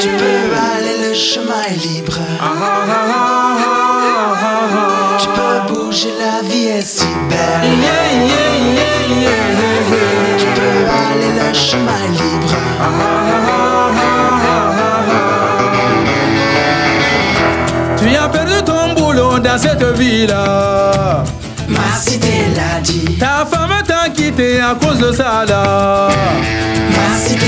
Tu peux aller, le chemin libre. Tu peux bouger, la vie est si belle. Tu peux aller, le chemin libre. Tu as perdu ton boulot dans cette ville. Ma cité l'a dit. Ta femme quitté à cause de ça là. Ma cité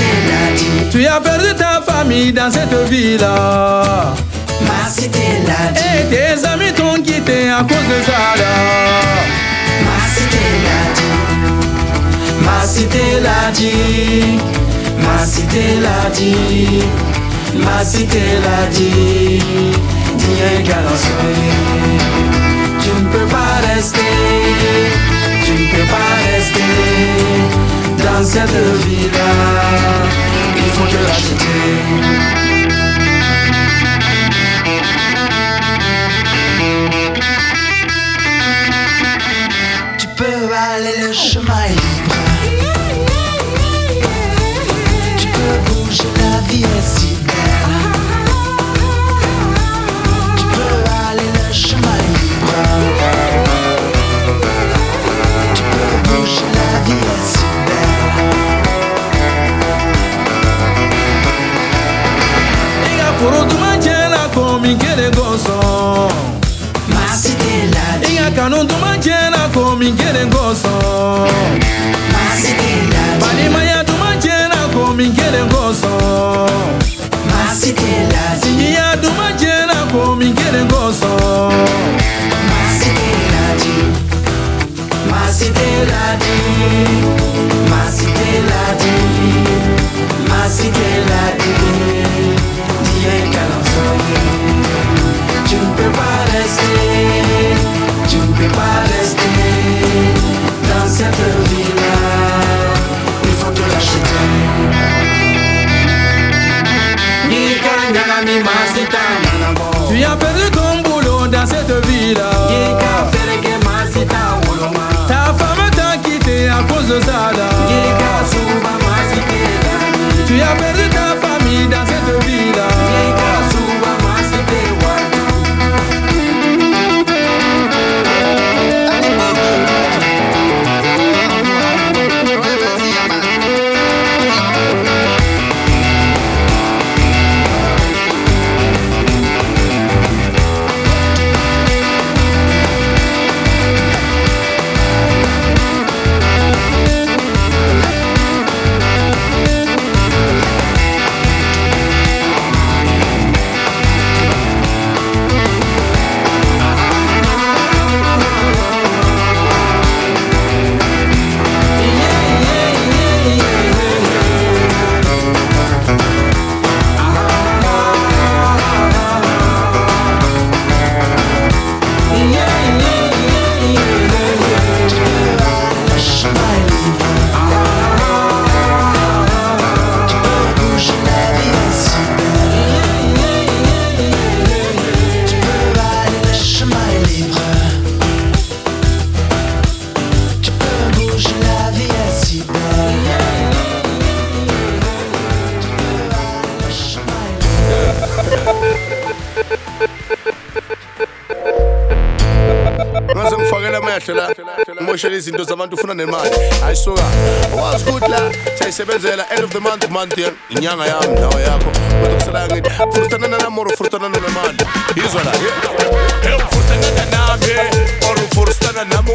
Tu as perdu ta famille dans cette ville. là. Ma cité l'a dit. Et tes amis t'ont quitté à cause de ça là. Ma cité l'a dit. Ma cité l'a dit. Ma cité l'a dit. Ma cité l'a dit. Dis un galant Tu ne peux pas rester tu ne peux pas rester dans cette vie-là. Il faut te lâcher. 有点啰嗦。phela moshela izinto zabantu ufuna nemali hayi suka wazi ukuthi la siyayisebenzela end of the month month inyanga yami nawe yakho kodwa kuselayo ngithi furustanana namoro furustanana nemali izwa la hey furustanana nami or furustana nami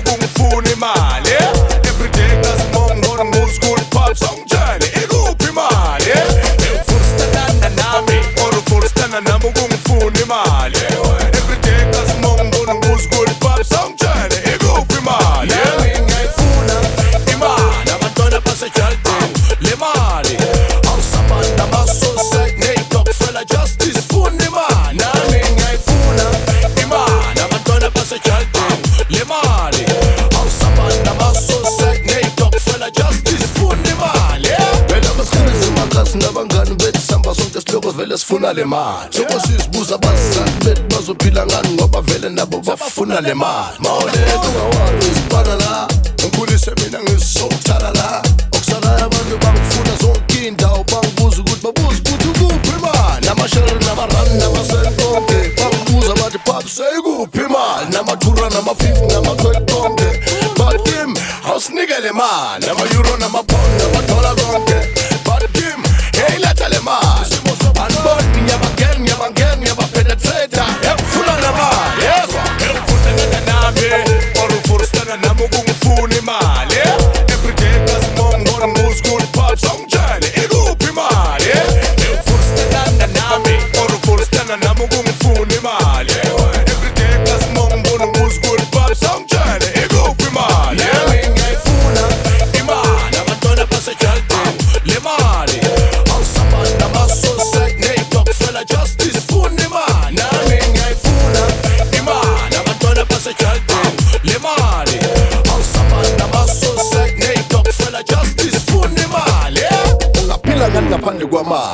bafuna le mali soko sizibuza abazali bethu bazophila ngani ngoba vele nabo bafuna le mali maoleko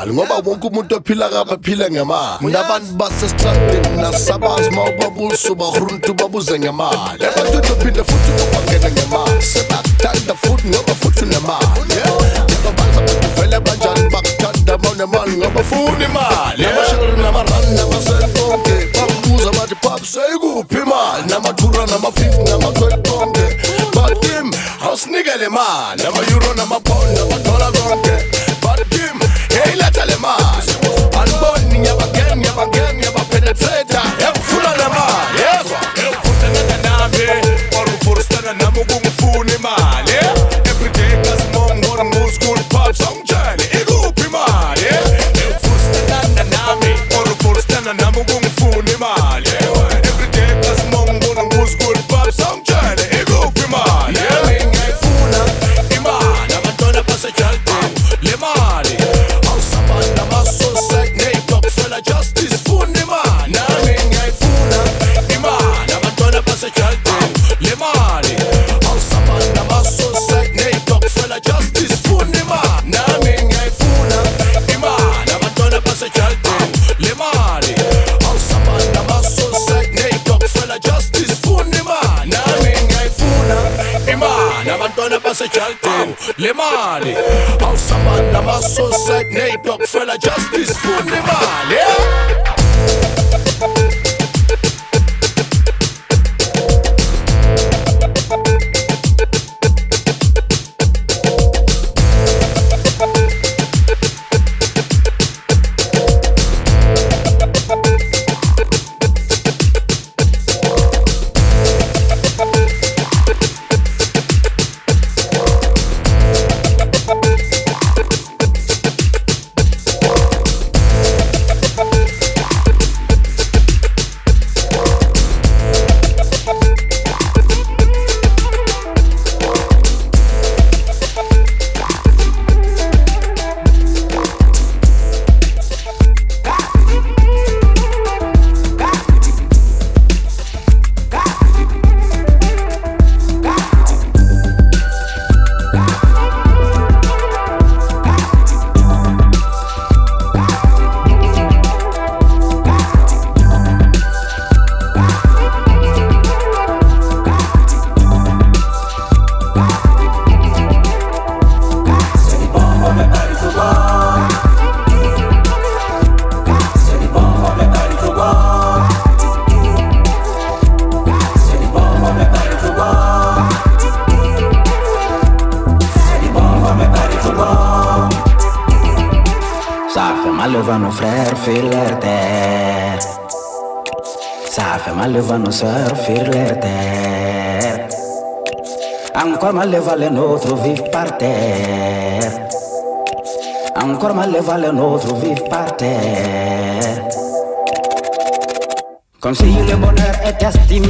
imali ngoba wonke umuntu ophila kapha aphile ngemali nabantu basestradini nasabazi uma ubabusu bahruntu babuze ngemali ebantwini ophinde futhi ubangene ngemali sebakuthanda futhi ngoba futhi unemali ngobaza bekuvele banjani bakuthanda maunemali ngoba funa imali amashiri namarani namaselonke bakubuza bathi pap seyikuphi imali namathura namafifi namatwelonke batim awusinikele imali amayuro namapona Red Nape, Rockefeller, Justice, for the yeah.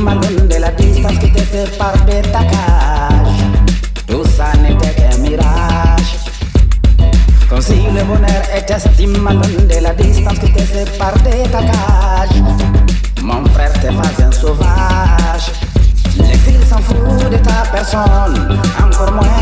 de la distance qui te sépare de ta cage. Tout ça n'était qu'un mirage. Comme si le bonheur était stimulant de la distance qui te sépare de ta cage. Mon frère, te pas un sauvage. L'exil s'en fout de ta personne, encore moins.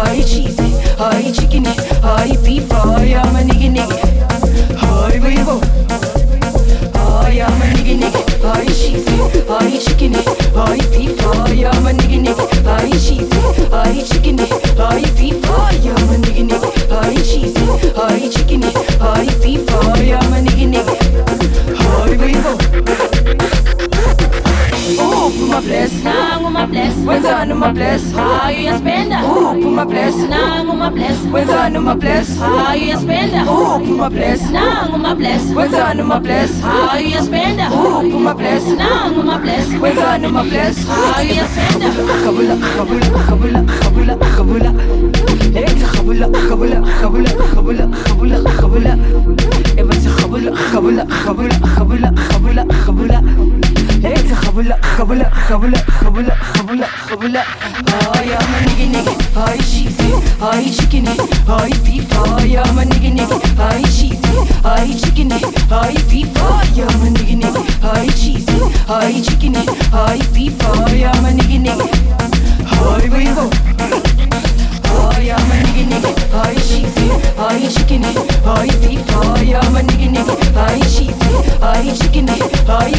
Hi cheesy, hi chickeny, hi beef, I am a nigga nigga. Hi rainbow, I am a nigga nigga. Hi cheesy, hi chickeny, hi beef, I am a nigga nigga. Hi cheesy, hi chickeny, hi beef, I am a nigga nigga. Hi cheesy, hi chickeny, hi beef, I am a nigga nigga. Hi rainbow. I'ma I'ma bless. bless? bless. bless. bless? bless. When's When's How How you you put my my my my my umabless nangu put my bless. hayi uyaspenda uphi umabless nangu umabless wenzani umabless hayi uyaspenda uphi umabless nangu umabless bless? umabless hayi uyaspenda uphi umabless nangu umabless wenzani umabless hayi uyaspenda khabula khabula khabula khabula khabula ethi khabula khabula khabula khabula khabula khabula ebathi khabula khabula khabula khabula khabula khabula Eti habula habula habula habula habula habula Ay ama nigi nigi ay cheesy ay chickeny ay beef Ay ama nigi nigi ay cheesy ay chickeny ay beef Ay ama nigi nigi ay cheesy ay chickeny ay beef Ay ama nigi nigi Ay we Ay ama nigi nigi ay cheesy ay chickeny ay beef Ay ama nigi nigi ay cheesy ay chickeny ay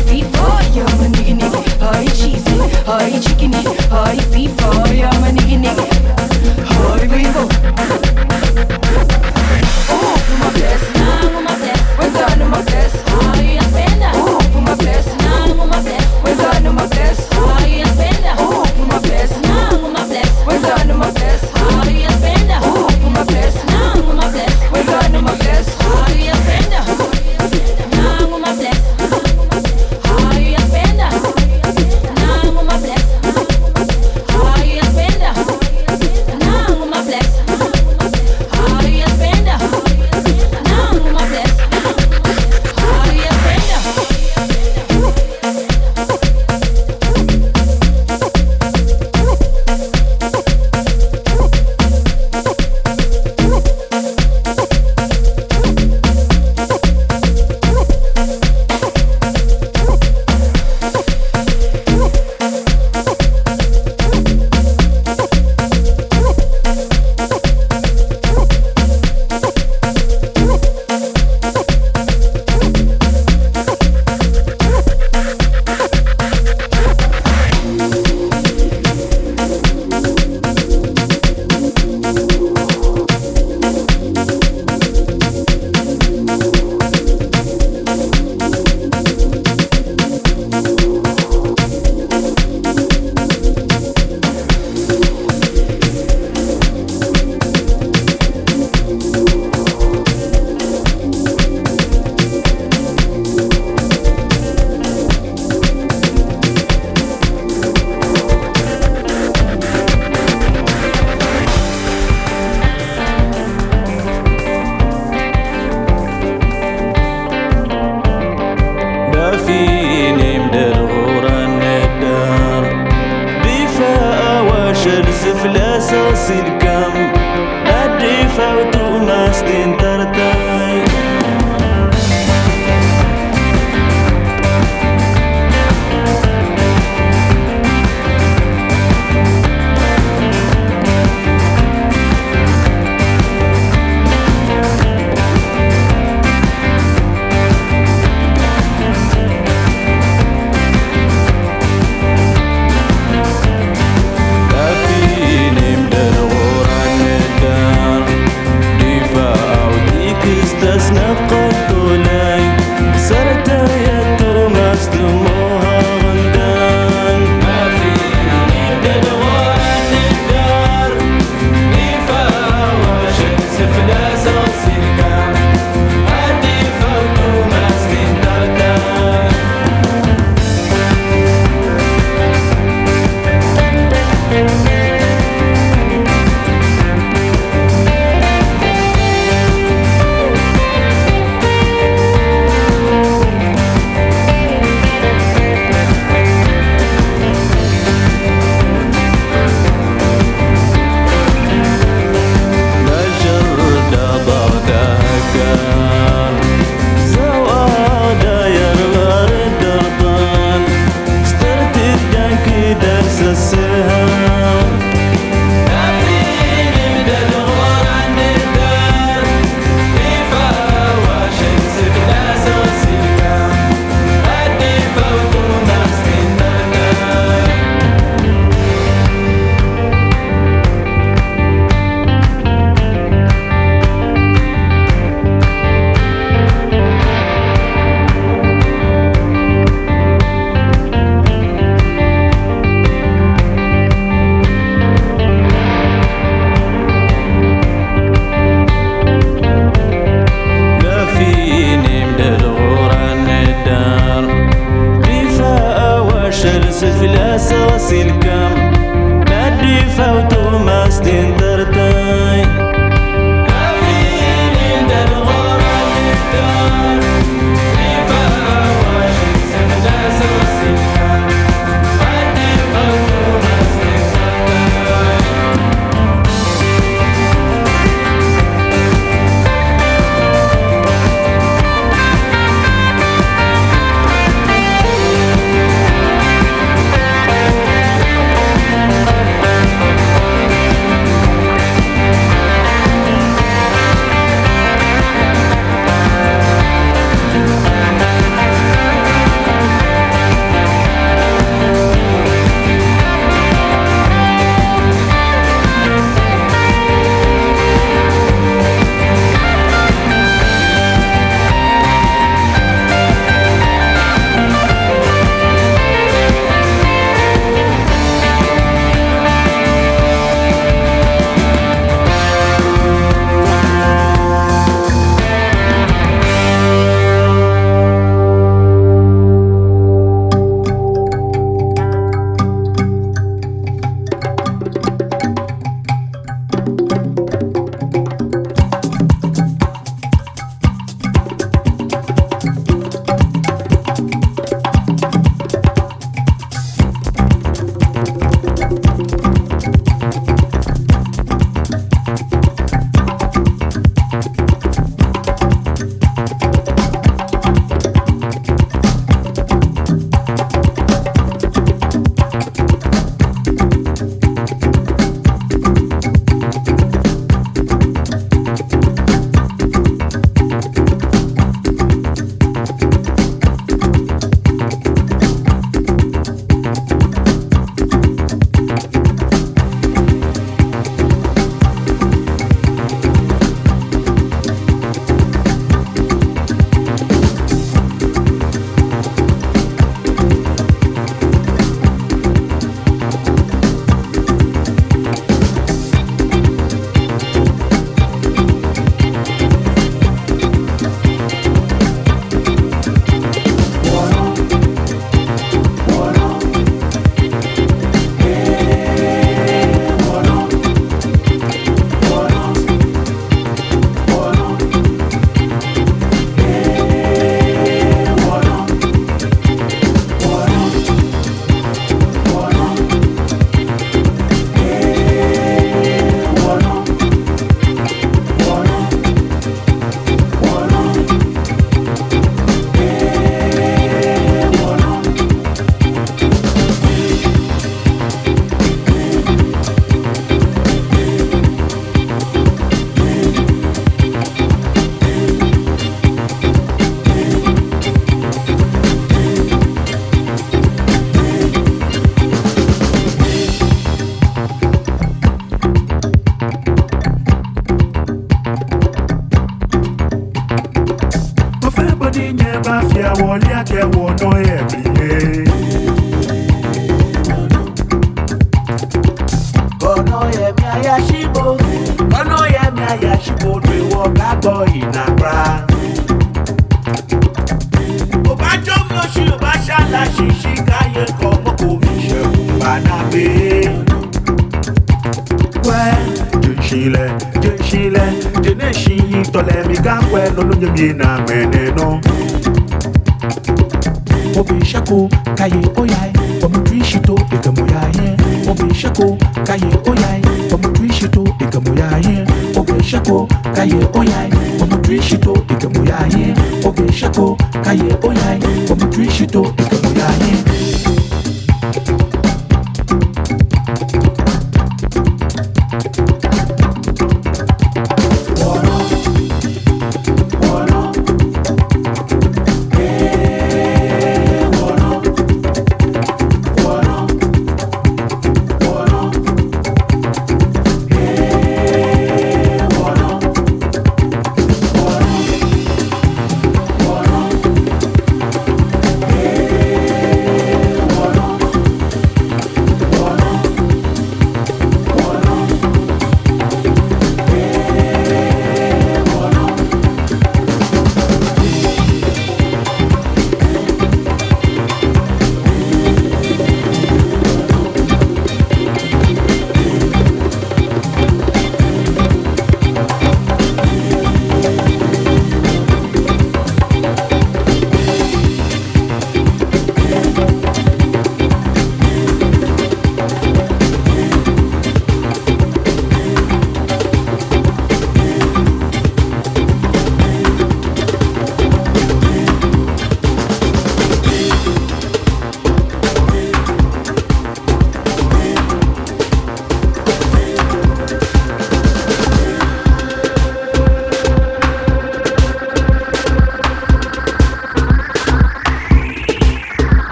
Medina.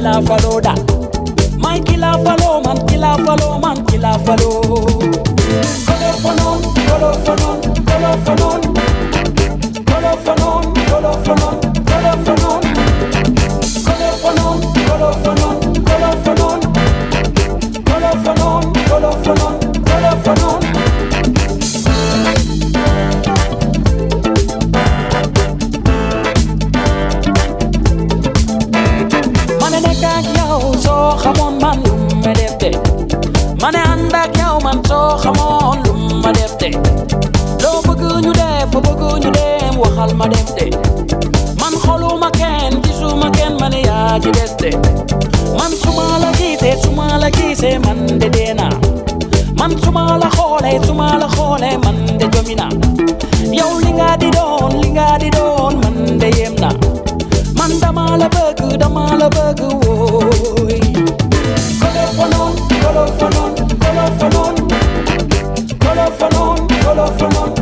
killer follow that. My killer follow, man killer follow, man killer follow. Follow for none, follow for none, follow for none, follow love for none, no love for none.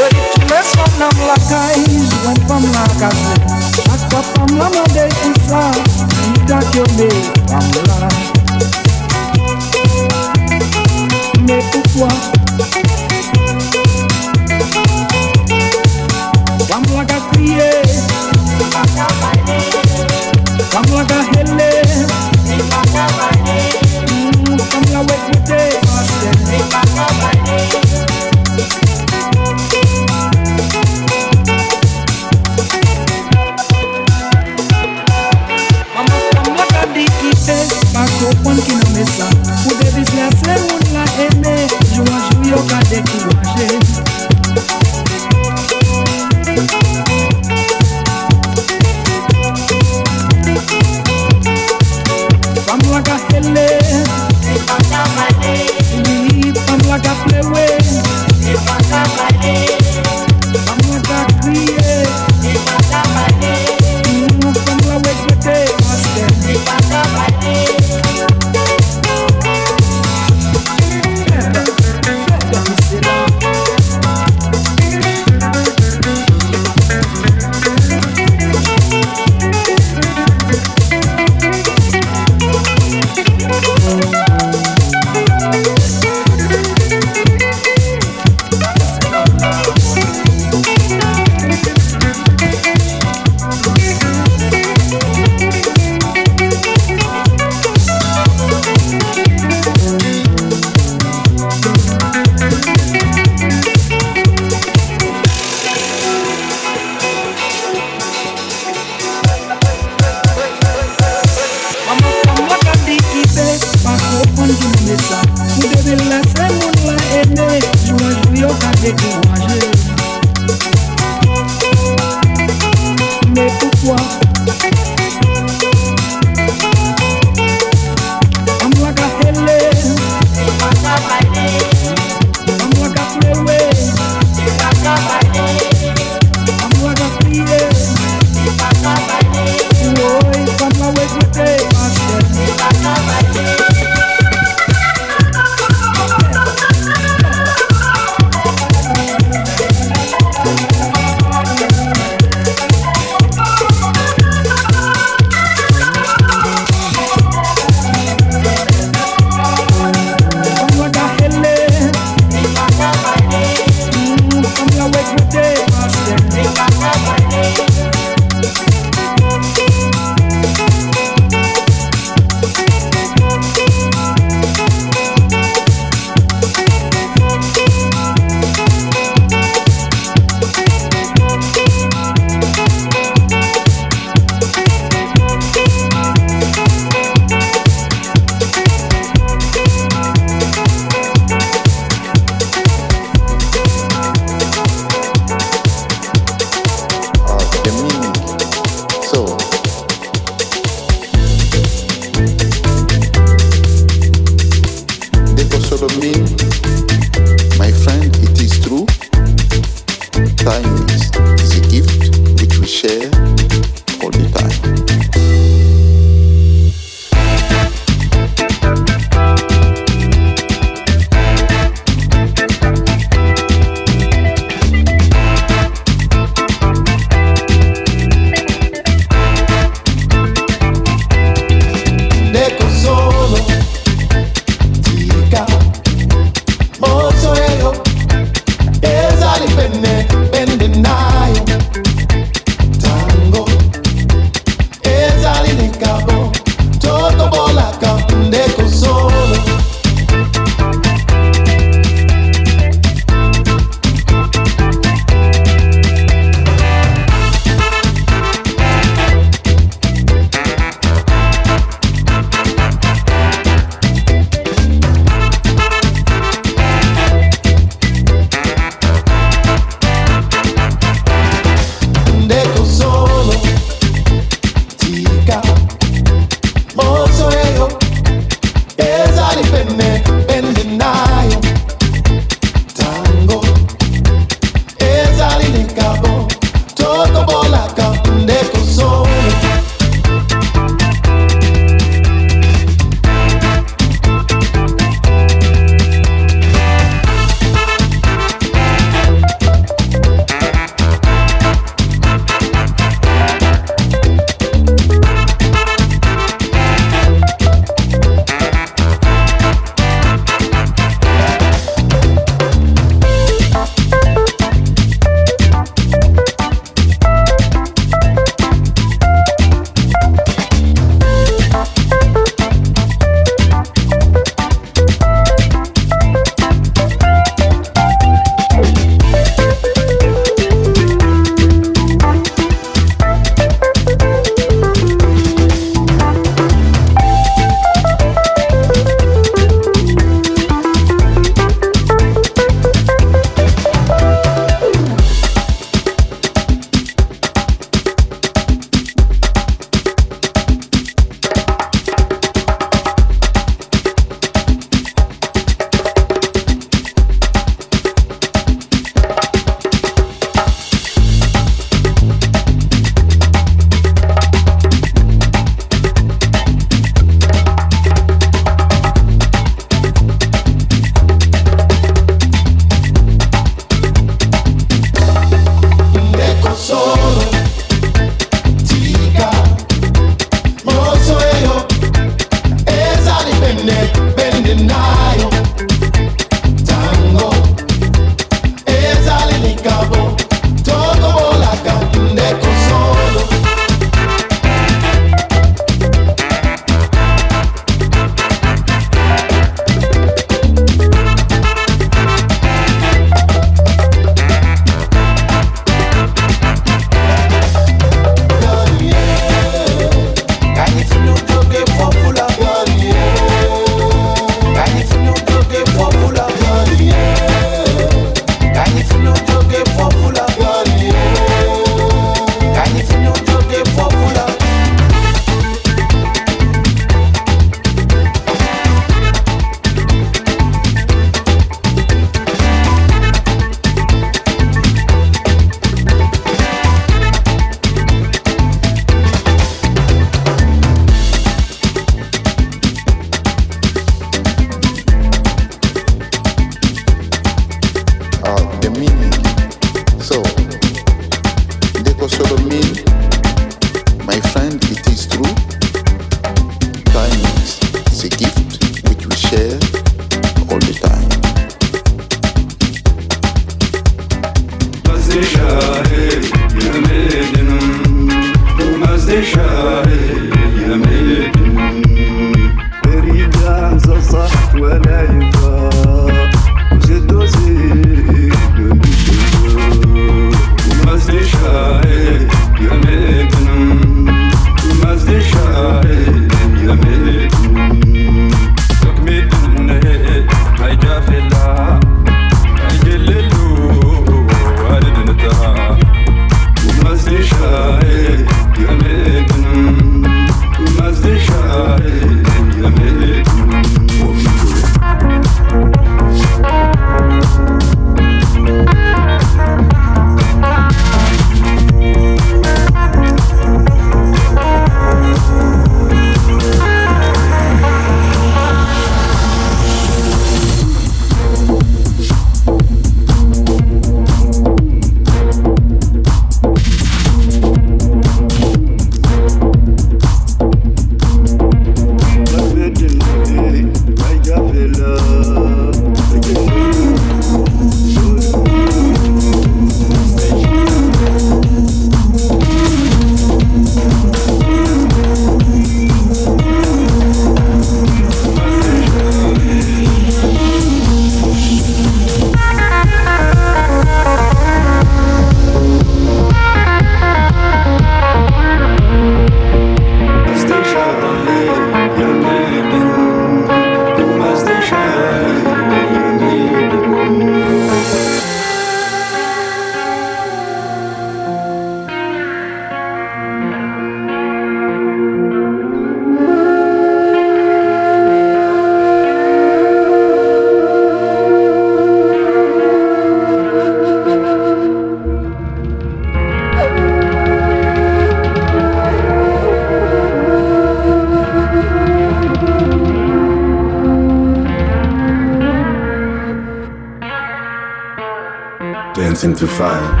fire.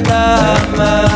kagama